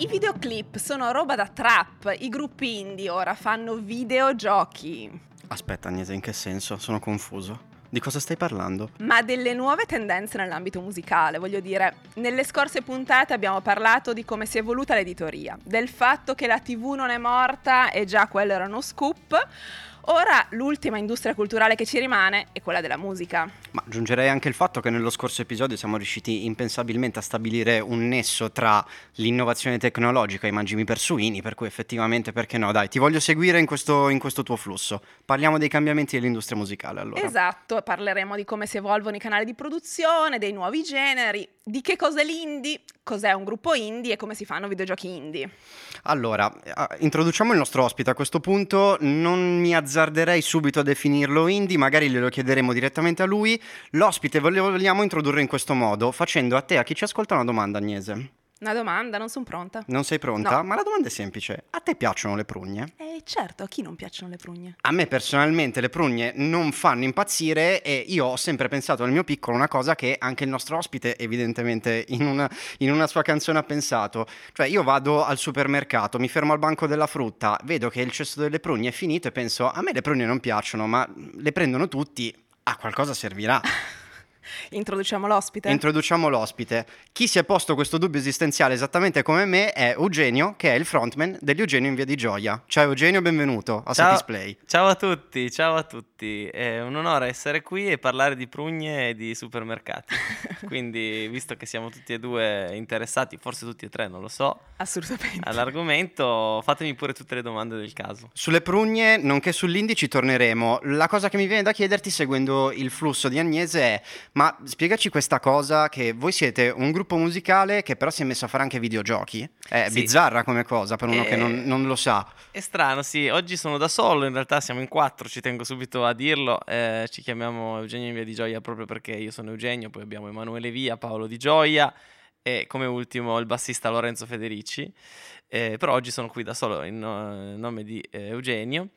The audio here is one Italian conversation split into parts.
I videoclip sono roba da trap, i gruppi indie ora fanno videogiochi. Aspetta Agnese, in che senso? Sono confuso. Di cosa stai parlando? Ma delle nuove tendenze nell'ambito musicale, voglio dire, nelle scorse puntate abbiamo parlato di come si è evoluta l'editoria, del fatto che la TV non è morta e già quello era uno scoop. Ora l'ultima industria culturale che ci rimane è quella della musica. Ma aggiungerei anche il fatto che nello scorso episodio siamo riusciti impensabilmente a stabilire un nesso tra l'innovazione tecnologica e i mangimi per suini, per cui effettivamente perché no? Dai, ti voglio seguire in questo, in questo tuo flusso. Parliamo dei cambiamenti dell'industria musicale allora. Esatto, parleremo di come si evolvono i canali di produzione, dei nuovi generi, di che cos'è l'indie, cos'è un gruppo indie e come si fanno videogiochi indie. Allora, introduciamo il nostro ospite a questo punto, non mi azzarderei subito a definirlo indie, magari glielo chiederemo direttamente a lui. L'ospite vogliamo introdurre in questo modo, facendo a te, a chi ci ascolta, una domanda Agnese. Una domanda, non sono pronta. Non sei pronta? No. Ma la domanda è semplice. A te piacciono le prugne? Eh certo, a chi non piacciono le prugne? A me personalmente le prugne non fanno impazzire e io ho sempre pensato nel mio piccolo una cosa che anche il nostro ospite evidentemente in una, in una sua canzone ha pensato. Cioè io vado al supermercato, mi fermo al banco della frutta, vedo che il cesto delle prugne è finito e penso a me le prugne non piacciono ma le prendono tutti, a qualcosa servirà. Introduciamo l'ospite. Introduciamo l'ospite. Chi si è posto questo dubbio esistenziale esattamente come me è Eugenio, che è il frontman degli Eugenio in Via di Gioia. Ciao Eugenio, benvenuto a Ciao. Satisplay. Ciao a tutti, ciao a tutti. È un onore essere qui e parlare di prugne e di supermercati. Quindi, visto che siamo tutti e due interessati, forse tutti e tre, non lo so, Assolutamente. all'argomento, fatemi pure tutte le domande del caso. Sulle prugne, nonché sull'indie ci torneremo. La cosa che mi viene da chiederti, seguendo il flusso di Agnese, è: ma spiegaci questa cosa che voi siete un gruppo musicale che però si è messo a fare anche videogiochi? È Sì. bizzarra come cosa per uno Eh, che non, non lo sa. È strano, sì. Oggi sono da solo, in realtà siamo in quattro, ci tengo subito a dirlo. Eh, ci chiamiamo Eugenio in Via di Gioia proprio perché io sono Eugenio, poi abbiamo Emanuele Via, Paolo Di Gioia e come ultimo il bassista Lorenzo Federici. Eh, però oggi sono qui da solo in no- nome di eh, Eugenio.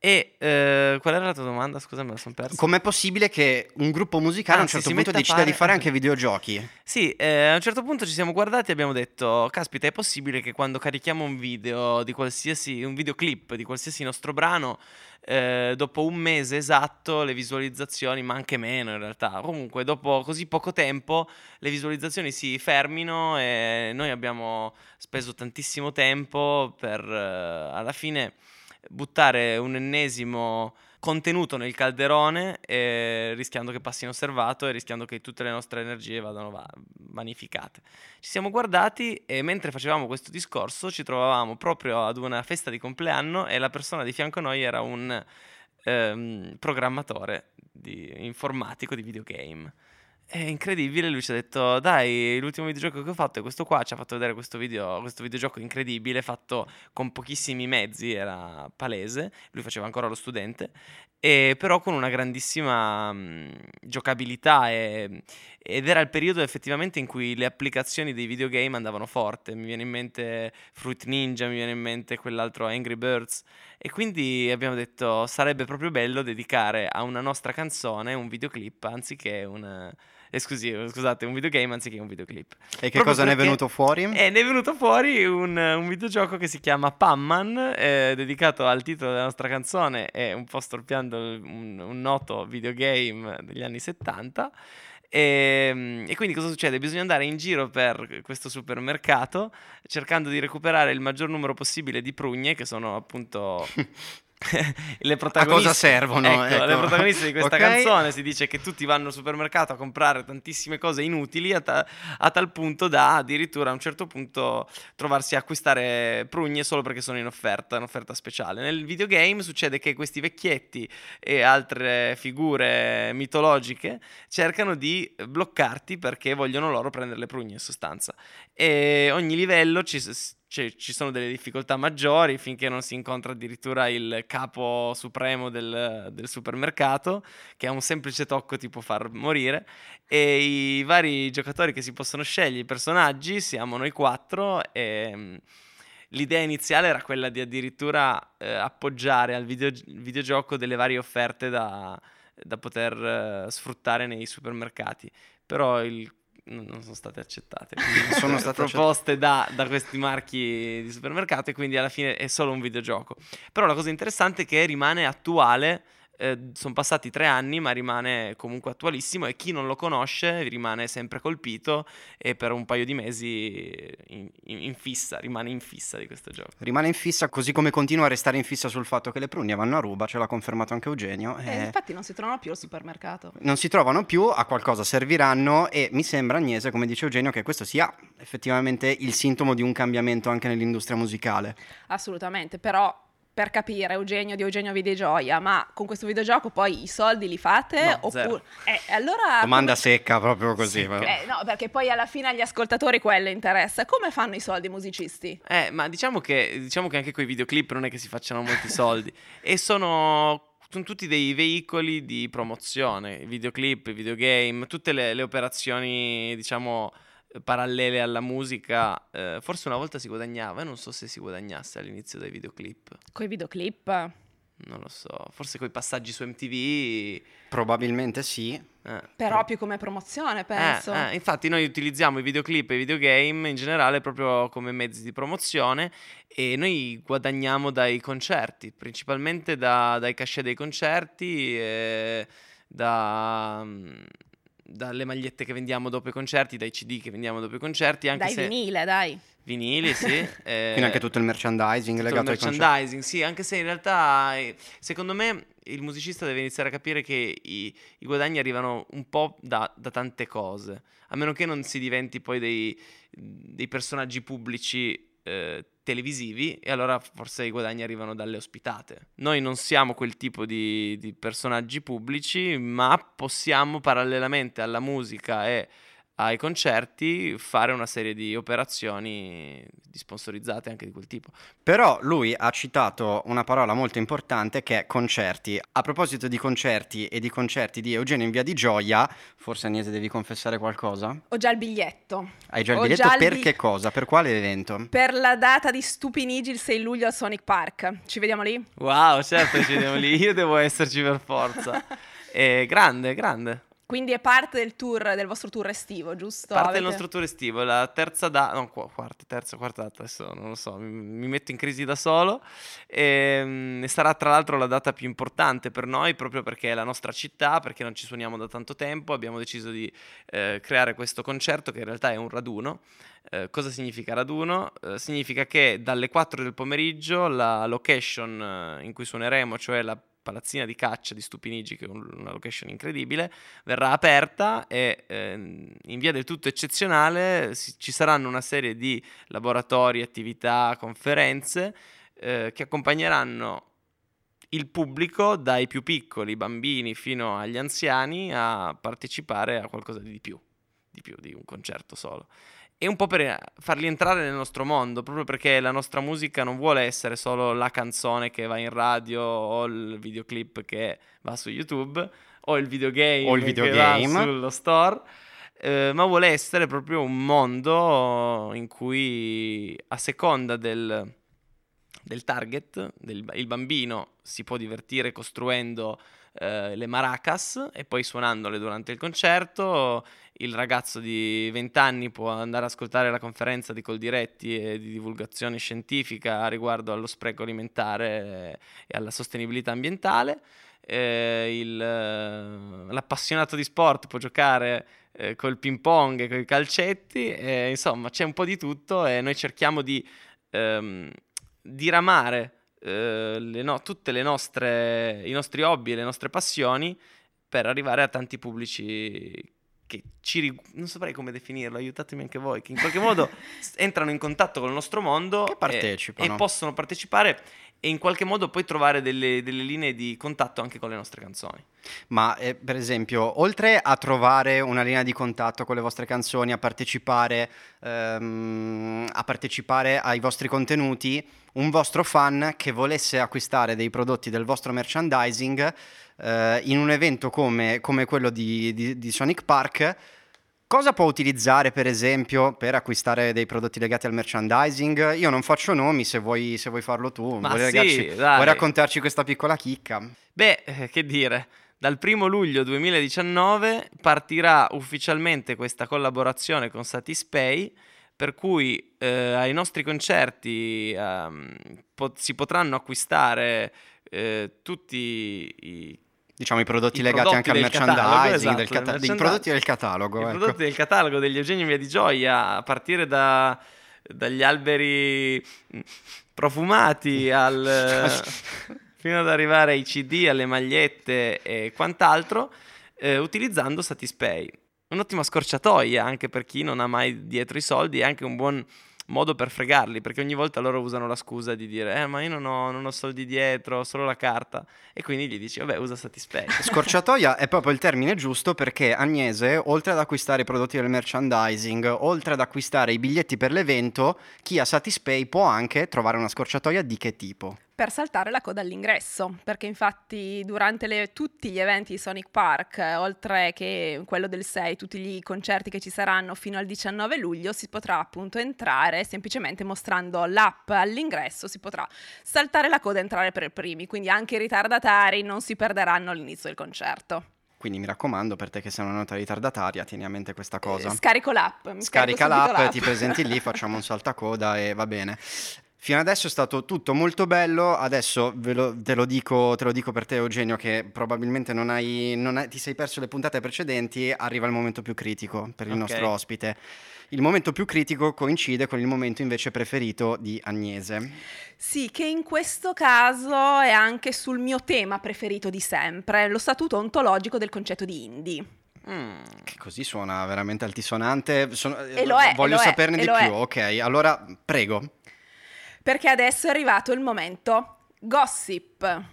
E eh, qual era la tua domanda? Scusa, me la sono persa. Com'è possibile che un gruppo musicale a un certo punto decida di fare- fare anche videogiochi? Sì, eh, a un certo punto ci siamo guardati e abbiamo detto: Caspita, è possibile che quando carichiamo un video di qualsiasi, un videoclip di qualsiasi nostro brano, eh, dopo un mese esatto, le visualizzazioni, ma anche meno in realtà, comunque dopo così poco tempo, le visualizzazioni si fermino e noi abbiamo speso tantissimo tempo per eh, alla fine buttare un ennesimo contenuto nel calderone e rischiando che passi inosservato e rischiando che tutte le nostre energie vadano va- vanificate. Ci siamo guardati e mentre facevamo questo discorso ci trovavamo proprio ad una festa di compleanno e la persona di fianco a noi era un ehm, programmatore di- informatico di videogame. È incredibile, lui ci ha detto, dai, l'ultimo videogioco che ho fatto è questo qua, ci ha fatto vedere questo, video, questo videogioco incredibile, fatto con pochissimi mezzi, era palese, lui faceva ancora lo studente, e però con una grandissima mh, giocabilità e- ed era il periodo effettivamente in cui le applicazioni dei videogame andavano forte, mi viene in mente Fruit Ninja, mi viene in mente quell'altro Angry Birds, e quindi abbiamo detto sarebbe proprio bello dedicare a una nostra canzone un videoclip anziché un... eh, scusi, scusate, un videogame anziché un videoclip. E che Proprio cosa ne è venuto fuori? E ne è venuto fuori un, un videogioco che si chiama Pamman, eh, dedicato al titolo della nostra canzone e un po' storpiando un, un noto videogame degli anni 70. E, e quindi cosa succede? Bisogna andare in giro per questo supermercato cercando di recuperare il maggior numero possibile di prugne, che sono appunto le protagoniste. cosa servono, Ecco, le ecco. protagoniste di questa Ok. canzone si dice che tutti vanno al supermercato a comprare tantissime cose inutili a, ta- a tal punto da addirittura a un certo punto trovarsi a acquistare prugne solo perché sono in offerta, in offerta speciale. Nel videogame succede che questi vecchietti e altre figure mitologiche cercano di bloccarti perché vogliono loro prendere le prugne in sostanza. E ogni livello ci, s- ci- ci sono delle difficoltà maggiori finché non si incontra addirittura il capo supremo del, del supermercato che a un semplice tocco ti può far morire e i vari giocatori che si possono scegliere, i personaggi, siamo noi quattro e mm, l'idea iniziale era quella di addirittura eh, appoggiare al video- videogioco delle varie offerte da, da poter eh, sfruttare nei supermercati. Però il non sono state accettate. Sono state proposte da, da questi marchi di supermercato e quindi alla fine è solo un videogioco. Però la cosa interessante è che rimane attuale. Sono passati tre anni, ma rimane comunque attualissimo e chi non lo conosce rimane sempre colpito e per un paio di mesi in, in- in fissa, rimane in fissa di questo gioco. Rimane in fissa così come continua a restare in fissa sul fatto che le prugne vanno a ruba, ce l'ha confermato anche Eugenio. Eh, e infatti non si trovano più al supermercato. Non si trovano più, a qualcosa serviranno e mi sembra, Agnese, come dice Eugenio, che questo sia effettivamente il sintomo di un cambiamento anche nell'industria musicale. Assolutamente, però per capire Eugenio di Eugenio Videogioia, ma con questo videogioco poi i soldi li fate? No, oppure... Eh, allora... Domanda come- secca proprio così. Secca. però. Eh, no, perché poi alla fine agli ascoltatori quello interessa. Come fanno i soldi i musicisti? Eh, ma diciamo che, diciamo che anche con i videoclip non è che si facciano molti soldi. e sono, sono tutti dei veicoli di promozione. Videoclip, i videogame, tutte le, le operazioni, diciamo, parallele alla musica. eh, forse una volta si guadagnava, e non so se si guadagnasse all'inizio dai videoclip. Con i videoclip? Non lo so, forse con i passaggi su MTV. Probabilmente sì. eh, Però più come promozione, penso. Eh, eh, infatti noi utilizziamo i videoclip e i videogame in generale proprio come mezzi di promozione e noi guadagniamo dai concerti, principalmente da- dai cachet dei concerti, e da, mm, dalle magliette che vendiamo dopo i concerti, dai CD che vendiamo dopo i concerti, anche Dai se vinile, dai. vinili, sì. eh, Quindi anche tutto il merchandising tutto legato il ai concerti. merchandising, sì, anche se in realtà eh, secondo me il musicista deve iniziare a capire che i, i guadagni arrivano un po' da, da tante cose, a meno che non si diventi poi dei, dei personaggi pubblici eh, televisivi e allora forse i guadagni arrivano dalle ospitate. Noi non siamo quel tipo di, di personaggi pubblici, ma possiamo parallelamente alla musica e ai concerti fare una serie di operazioni di sponsorizzate anche di quel tipo. Però lui ha citato una parola molto importante che è concerti. A proposito di concerti e di concerti di Eugenio in Via di Gioia, forse Agnese devi confessare qualcosa? Ho già il biglietto. Hai già il Ho biglietto già il per bi- che cosa? Per quale evento? Per la data di Stupinigi il 6 luglio al Sonic Park. Ci vediamo lì? Wow, certo ci vediamo lì, io devo esserci per forza. Eh, grande, grande. Quindi è parte del tour, del vostro tour estivo, giusto? Parte del Avete- nostro tour estivo, la terza data, no, qu- quarta, terza, quarta data, adesso non lo so, mi, mi metto in crisi da solo. E, sarà tra l'altro la data più importante per noi, proprio perché è la nostra città, perché non ci suoniamo da tanto tempo, abbiamo deciso di eh, creare questo concerto che in realtà è un raduno. Eh, cosa significa raduno? Eh, significa che dalle 4 del pomeriggio la location eh, in cui suoneremo, cioè la palazzina di caccia di Stupinigi, che è un- una location incredibile, verrà aperta e ehm, in via del tutto eccezionale si- ci saranno una serie di laboratori, attività, conferenze eh, che accompagneranno il pubblico dai più piccoli bambini fino agli anziani a partecipare a qualcosa di più, di più di un concerto solo. E un po' per eh, farli entrare nel nostro mondo, proprio perché la nostra musica non vuole essere solo la canzone che va in radio o il videoclip che va su YouTube o il videogame, O il che videogame. va sullo store, eh, ma vuole essere proprio un mondo in cui a seconda del, del target, del, il bambino si può divertire costruendo eh, le maracas e poi suonandole durante il concerto. Il ragazzo di 20 anni può andare ad ascoltare la conferenza di Coldiretti e di divulgazione scientifica riguardo allo spreco alimentare e alla sostenibilità ambientale. Eh, il, eh, l'appassionato di sport può giocare eh, col ping pong e con i calcetti, e, insomma c'è un po' di tutto e noi cerchiamo di ehm, diramare eh, le no- tutte le nostre, i nostri hobby e le nostre passioni per arrivare a tanti pubblici che ci ri- non saprei come definirlo, aiutatemi anche voi, che in qualche modo entrano in contatto con il nostro mondo e- e possono partecipare e in qualche modo poi trovare delle, delle linee di contatto anche con le nostre canzoni. Ma eh, per esempio, oltre a trovare una linea di contatto con le vostre canzoni, a partecipare, ehm, a partecipare ai vostri contenuti, un vostro fan che volesse acquistare dei prodotti del vostro merchandising eh, in un evento come, come quello di, di- di Sonic Park, cosa può utilizzare per esempio per acquistare dei prodotti legati al merchandising? Io non faccio nomi, se vuoi, se vuoi farlo tu, Ma vuoi, sì, dai. vuoi raccontarci questa piccola chicca? Beh, eh, che dire, Dal 1 luglio 2019 partirà ufficialmente questa collaborazione con Satispay, per cui eh, ai nostri concerti ehm, po- si potranno acquistare eh, tutti i Diciamo i prodotti I legati prodotti anche al del catalogo, merchandising, esatto, del cata- merchandising. prodotti del catalogo. I ecco. prodotti del catalogo degli Eugenio Via di Gioia, a partire da- dagli alberi profumati al, fino ad arrivare ai CD, alle magliette e quant'altro, eh, utilizzando Satispay. Un'ottima scorciatoia anche per chi non ha mai dietro i soldi e anche un buon modo per fregarli, perché ogni volta loro usano la scusa di dire eh ma io non ho, non ho soldi dietro, ho solo la carta e quindi gli dici vabbè usa Satispay. Scorciatoia è proprio il termine giusto perché Agnese, oltre ad acquistare i prodotti del merchandising, oltre ad acquistare i biglietti per l'evento, chi ha Satispay può anche trovare una scorciatoia di che tipo? Per saltare la coda all'ingresso, perché infatti durante le- tutti gli eventi di Sonic Park, eh, oltre che quello del 6, tutti i concerti che ci saranno fino al 19 luglio, si potrà appunto entrare semplicemente mostrando l'app all'ingresso, si potrà saltare la coda e entrare per primi, quindi anche i ritardatari non si perderanno all'inizio del concerto. Quindi mi raccomando, per te che sei una nota ritardataria, tieni a mente questa cosa. Eh, scarico l'app. Scarica subito l'app, ti presenti lì, facciamo un saltacoda e va bene. Fino adesso è stato tutto molto bello, adesso ve lo- te, lo dico, te lo dico per te Eugenio che probabilmente non hai, non hai- ti sei perso le puntate precedenti, arriva il momento più critico per il Ok. nostro ospite. Il momento più critico coincide con il momento invece preferito di Agnese. Sì, che in questo caso è anche sul mio tema preferito di sempre, lo statuto ontologico del concetto di indie. Mm. Che così suona veramente altisonante. Sono- E lo è, voglio e lo è, saperne e di lo è. più. Ok, allora prego. Perché adesso è arrivato il momento gossip.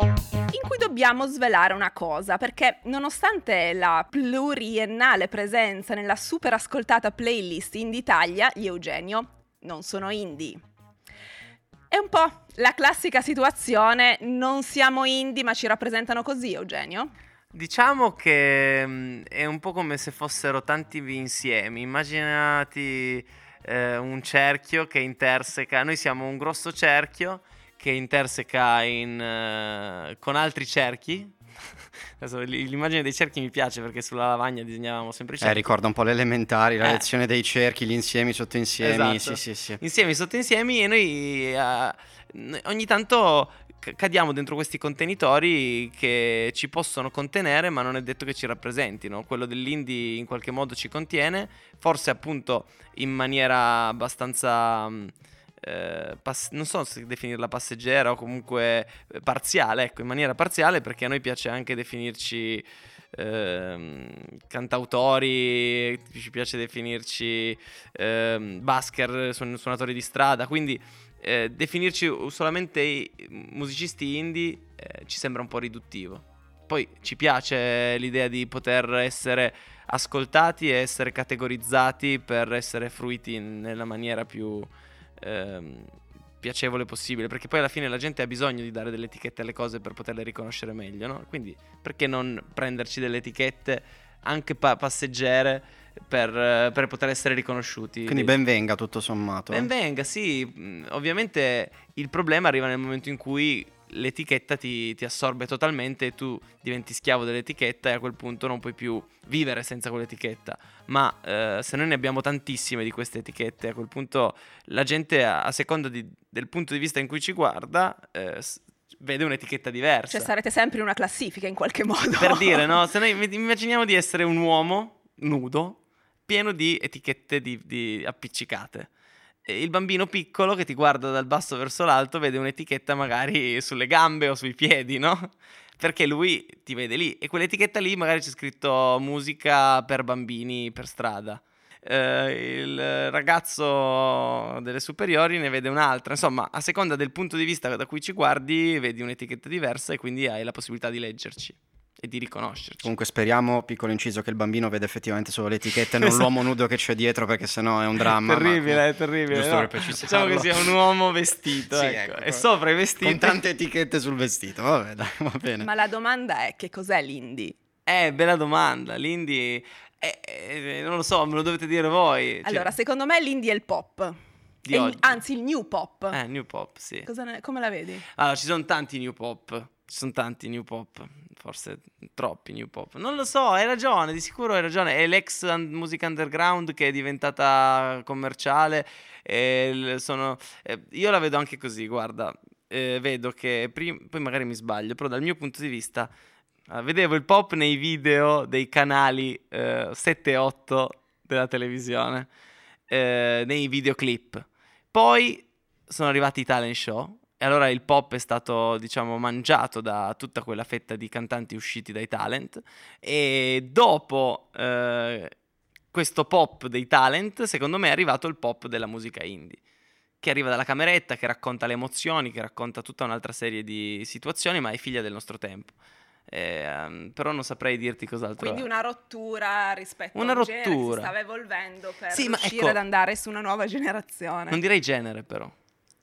In cui dobbiamo svelare una cosa, perché nonostante la pluriennale presenza nella super ascoltata playlist Indie Italia, gli Eugenio non sono indie. È un po' la classica situazione, non siamo indie ma ci rappresentano così, Eugenio? Diciamo che mm, è un po' come se fossero tanti insiemi. Immaginati eh, un cerchio che interseca. Noi siamo un grosso cerchio che interseca in, eh, con altri cerchi. Adesso l'immagine dei cerchi mi piace perché sulla lavagna disegnavamo sempre i Eh, cerchi. ricorda un po' le elementari, la Eh. lezione dei cerchi, gli insiemi, sottoinsiemi. Esatto. Sì, sì, sì. insiemi sotto insiemi e noi eh, ogni tanto cadiamo dentro questi contenitori che ci possono contenere ma non è detto che ci rappresentino quello dell'indie in qualche modo ci contiene forse appunto in maniera abbastanza mh, eh, pass- non so se definirla passeggera o comunque eh, parziale ecco in maniera parziale perché a noi piace anche definirci ehm, cantautori ci piace definirci ehm, basker, suon- suonatori di strada, quindi eh, definirci solamente musicisti indie eh, ci sembra un po' riduttivo. Poi ci piace l'idea di poter essere ascoltati e essere categorizzati per essere fruiti nella maniera più ehm, piacevole possibile, perché poi alla fine la gente ha bisogno di dare delle etichette alle cose per poterle riconoscere meglio, no? Quindi perché non prenderci delle etichette anche pa- passeggere per, per poter essere riconosciuti? Quindi ben venga tutto sommato. Ben venga, sì. mh, Ovviamente il problema arriva nel momento in cui l'etichetta ti, ti assorbe totalmente e tu diventi schiavo dell'etichetta e a quel punto non puoi più vivere senza quell'etichetta. Ma eh, se noi ne abbiamo tantissime di queste etichette, a quel punto la gente, a, a seconda di- del punto di vista in cui ci guarda, eh, vede un'etichetta diversa. Cioè sarete sempre in una classifica in qualche modo. Per dire, no? Se noi im- immaginiamo di essere un uomo nudo, pieno di etichette di, di appiccicate. E il bambino piccolo che ti guarda dal basso verso l'alto vede un'etichetta magari sulle gambe o sui piedi, no? Perché lui ti vede lì e quell'etichetta lì magari c'è scritto musica per bambini per strada. Eh, il ragazzo delle superiori ne vede un'altra. Insomma, a seconda del punto di vista da cui ci guardi, vedi un'etichetta diversa e quindi hai la possibilità di leggerci e di riconoscerci. Comunque speriamo, piccolo inciso, che il bambino vede effettivamente solo le etichette e non Esatto. l'uomo nudo che c'è dietro perché sennò è un dramma. ma- terribile, è terribile. Giusto no? per precisarlo. Diciamo che sia un uomo vestito, Sì, ecco. ecco. E sopra i vestiti... Con tante etichette sul vestito. Vabbè, dai, va bene. Ma la domanda è che cos'è l'indie? Eh, bella domanda. L'indie... eh, eh, non lo so, me lo dovete dire voi. Cioè, Allora, secondo me l'indie è il pop. di oggi. anzi, il new pop. Eh, new pop, sì. Cosa ne- come la vedi? Allora, ci sono tanti new pop. Ci sono tanti new pop. Forse troppi new pop. Non lo so, hai ragione, di sicuro hai ragione. È l'ex un- musica underground che è diventata commerciale. sono- eh, io la vedo anche così, guarda. eh, vedo che prim- poi magari mi sbaglio, però dal mio punto di vista eh, vedevo il pop nei video dei canali eh, 7 e 8 della televisione, eh, nei videoclip. Poi sono arrivati i talent show e allora il pop è stato, diciamo, mangiato da tutta quella fetta di cantanti usciti dai talent e dopo eh, questo pop dei talent, secondo me è arrivato il pop della musica indie. Che arriva dalla cameretta, che racconta le emozioni, che racconta tutta un'altra serie di situazioni, ma è figlia del nostro tempo. Eh, però non saprei dirti cos'altro. Quindi è. una rottura rispetto Una a un genere che si rottura. stava evolvendo per Sì, riuscire ecco- ad andare su una nuova generazione. Non direi genere, però.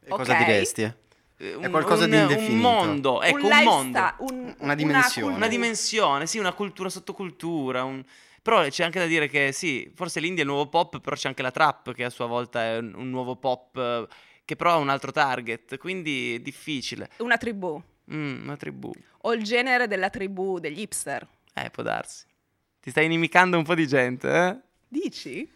E cosa Ok. diresti? Eh, È qualcosa di un indefinito. mondo, ecco, un, lifestyle, mondo. un- Una dimensione. Una dimensione, sì, una cultura sottocultura. un- Però c'è anche da dire che sì, forse l'indie è il nuovo pop, però c'è anche la trap che a sua volta è un, un nuovo pop eh, che però ha un altro target, quindi è difficile. una tribù. Mm, una tribù. O il genere della tribù degli hipster. Eh, può darsi. Ti stai inimicando un po' di gente, eh? Dici?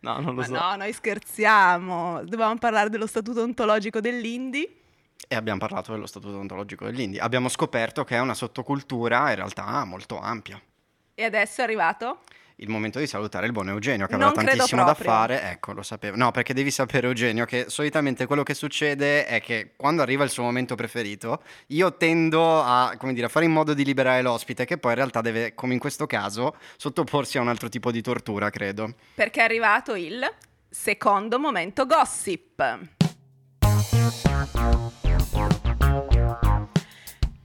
No, non lo Ma so. no, noi scherziamo. Dovevamo parlare dello statuto ontologico dell'indie. E abbiamo parlato dello statuto ontologico dell'indie. Abbiamo scoperto che è una sottocultura in realtà molto ampia. E adesso è arrivato? Il momento di salutare il buon Eugenio che Non credo tantissimo da fare. Ecco, lo sapevo. No, perché devi sapere Eugenio che solitamente quello che succede è che quando arriva il suo momento preferito, io tendo a, come dire, a fare in modo di liberare l'ospite che poi in realtà deve, come in questo caso, sottoporsi a un altro tipo di tortura, credo. Perché è arrivato il secondo momento gossip.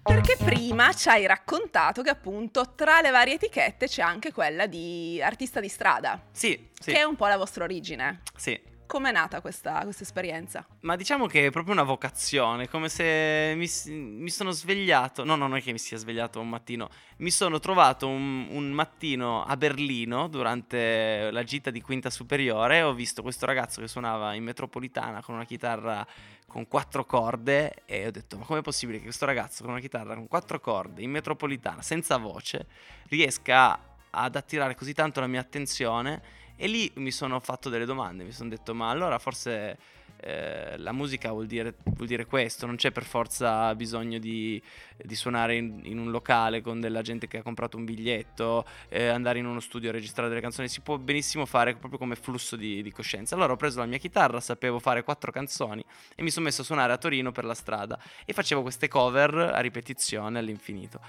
Perché prima ci hai raccontato che appunto tra le varie etichette c'è anche quella di artista di strada, Sì, sì, che è un po' la vostra origine. sì. Com'è nata questa, questa esperienza? Ma diciamo che è proprio una vocazione, come se mi, mi sono svegliato, no, no, non è che mi sia svegliato un mattino, mi sono trovato un, un mattino a Berlino durante la gita di quinta superiore ho visto questo ragazzo che suonava in metropolitana con una chitarra con quattro corde e ho detto ma com'è possibile che questo ragazzo con una chitarra con quattro corde in metropolitana senza voce riesca ad attirare così tanto la mia attenzione e lì mi sono fatto delle domande, mi sono detto ma allora forse eh, la musica vuol dire, vuol dire questo, non c'è per forza bisogno di, di suonare in, in un locale con della gente che ha comprato un biglietto, eh, andare in uno studio a registrare delle canzoni, si può benissimo fare proprio come flusso di, di coscienza. Allora ho preso la mia chitarra, sapevo fare quattro canzoni e mi sono messo a suonare a Torino per la strada e facevo queste cover a ripetizione all'infinito.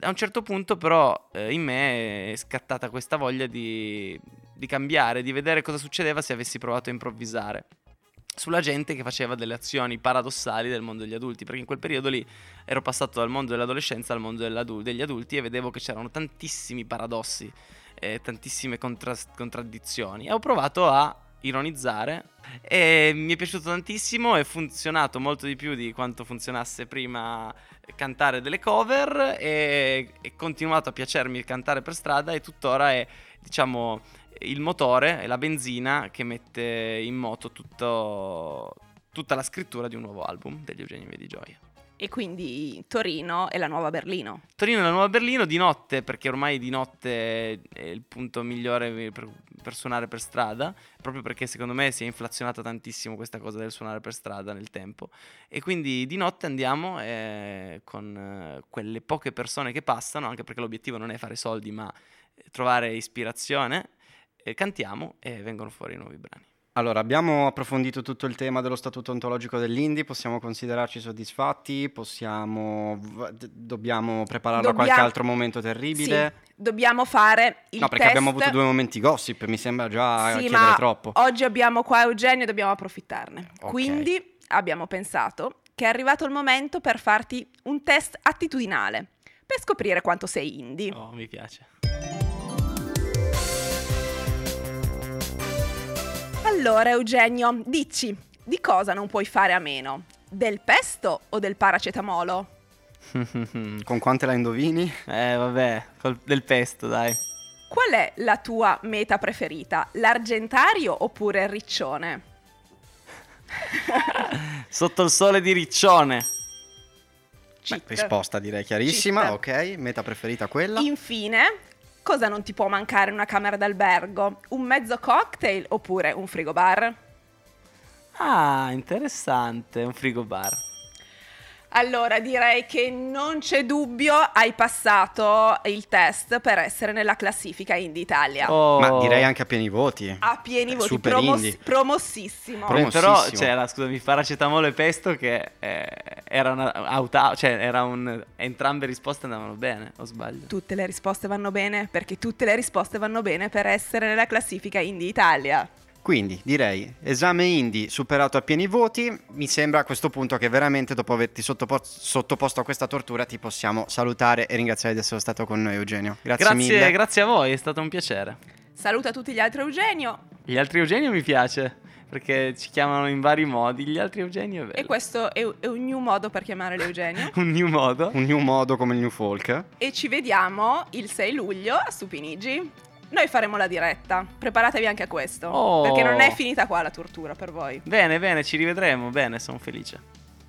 A un certo punto però eh, in me è scattata questa voglia di, di cambiare, di vedere cosa succedeva se avessi provato a improvvisare sulla gente che faceva delle azioni paradossali del mondo degli adulti, perché in quel periodo lì ero passato dal mondo dell'adolescenza al mondo degli adulti e vedevo che c'erano tantissimi paradossi, eh, tantissime contras- contraddizioni. E ho provato a ironizzare e mi è piaciuto tantissimo, è funzionato molto di più di quanto funzionasse prima cantare delle cover e è continuato a piacermi cantare per strada e tuttora è diciamo il motore è la benzina che mette in moto tutto- tutta la scrittura di un nuovo album degli Eugenio Via di Gioia. E quindi Torino è la nuova Berlino. Torino è la nuova Berlino di notte, perché ormai di notte è il punto migliore per, per suonare per strada, proprio perché secondo me si è inflazionata tantissimo questa cosa del suonare per strada nel tempo. E quindi di notte andiamo eh, con eh, quelle poche persone che passano, anche perché l'obiettivo non è fare soldi, ma trovare ispirazione. eh, cantiamo e vengono fuori i nuovi brani. Allora, abbiamo approfondito tutto il tema dello statuto ontologico dell'indie, possiamo considerarci soddisfatti, possiamo, dobbiamo prepararlo a qualche altro momento terribile. Sì, dobbiamo fare il no, perché test. abbiamo avuto due momenti gossip, mi sembra già Sì, chiedere ma troppo. oggi abbiamo qua Eugenio e dobbiamo approfittarne. Ok. Quindi abbiamo pensato che è arrivato il momento per farti un test attitudinale per scoprire quanto sei indie. Oh, mi piace. Allora Eugenio, dici, di cosa non puoi fare a meno? Del pesto o del paracetamolo? Con quante la indovini? eh, vabbè, col- del pesto, dai. Qual è la tua meta preferita? L'argentario oppure il riccione? Sotto il sole di Riccione. Beh, risposta direi chiarissima, Cheat. ok. Meta preferita quella. Infine, cosa non ti può mancare in una camera d'albergo? Un mezzo cocktail oppure un frigobar? Ah, interessante, un frigobar. Allora, direi che non c'è dubbio, hai passato il test per essere nella classifica Indie Italia. Oh. Ma direi anche a pieni voti. A pieni voti, Super promos- indie. promossissimo. Pro- Eh, Però Promossissimo. c'era, scusami, paracetamolo e pesto che eh, era una auta, cioè era un entrambe risposte andavano bene, o sbaglio? Tutte le risposte vanno bene perché tutte le risposte vanno bene per essere nella classifica Indie Italia. Quindi direi esame indie superato a pieni voti. Mi sembra a questo punto che veramente dopo averti sottopo- sottoposto a questa tortura ti possiamo salutare e ringraziare di essere stato con noi Eugenio. Grazie, Grazie, mille. grazie a voi, è stato un piacere. Saluta tutti gli altri Eugenio Gli altri Eugenio mi piace, perché ci chiamano in vari modi, gli altri Eugenio è bello. e questo è, è un new modo per chiamare l'Eugenio. un new modo. Un new modo come il new folk. e ci vediamo il 6 luglio a Stupinigi. Noi faremo la diretta, preparatevi anche a questo, Oh. perché non è finita qua la tortura per voi. Bene, bene, ci rivedremo, bene, sono felice.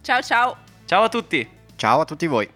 Ciao ciao! Ciao a tutti! Ciao a tutti voi.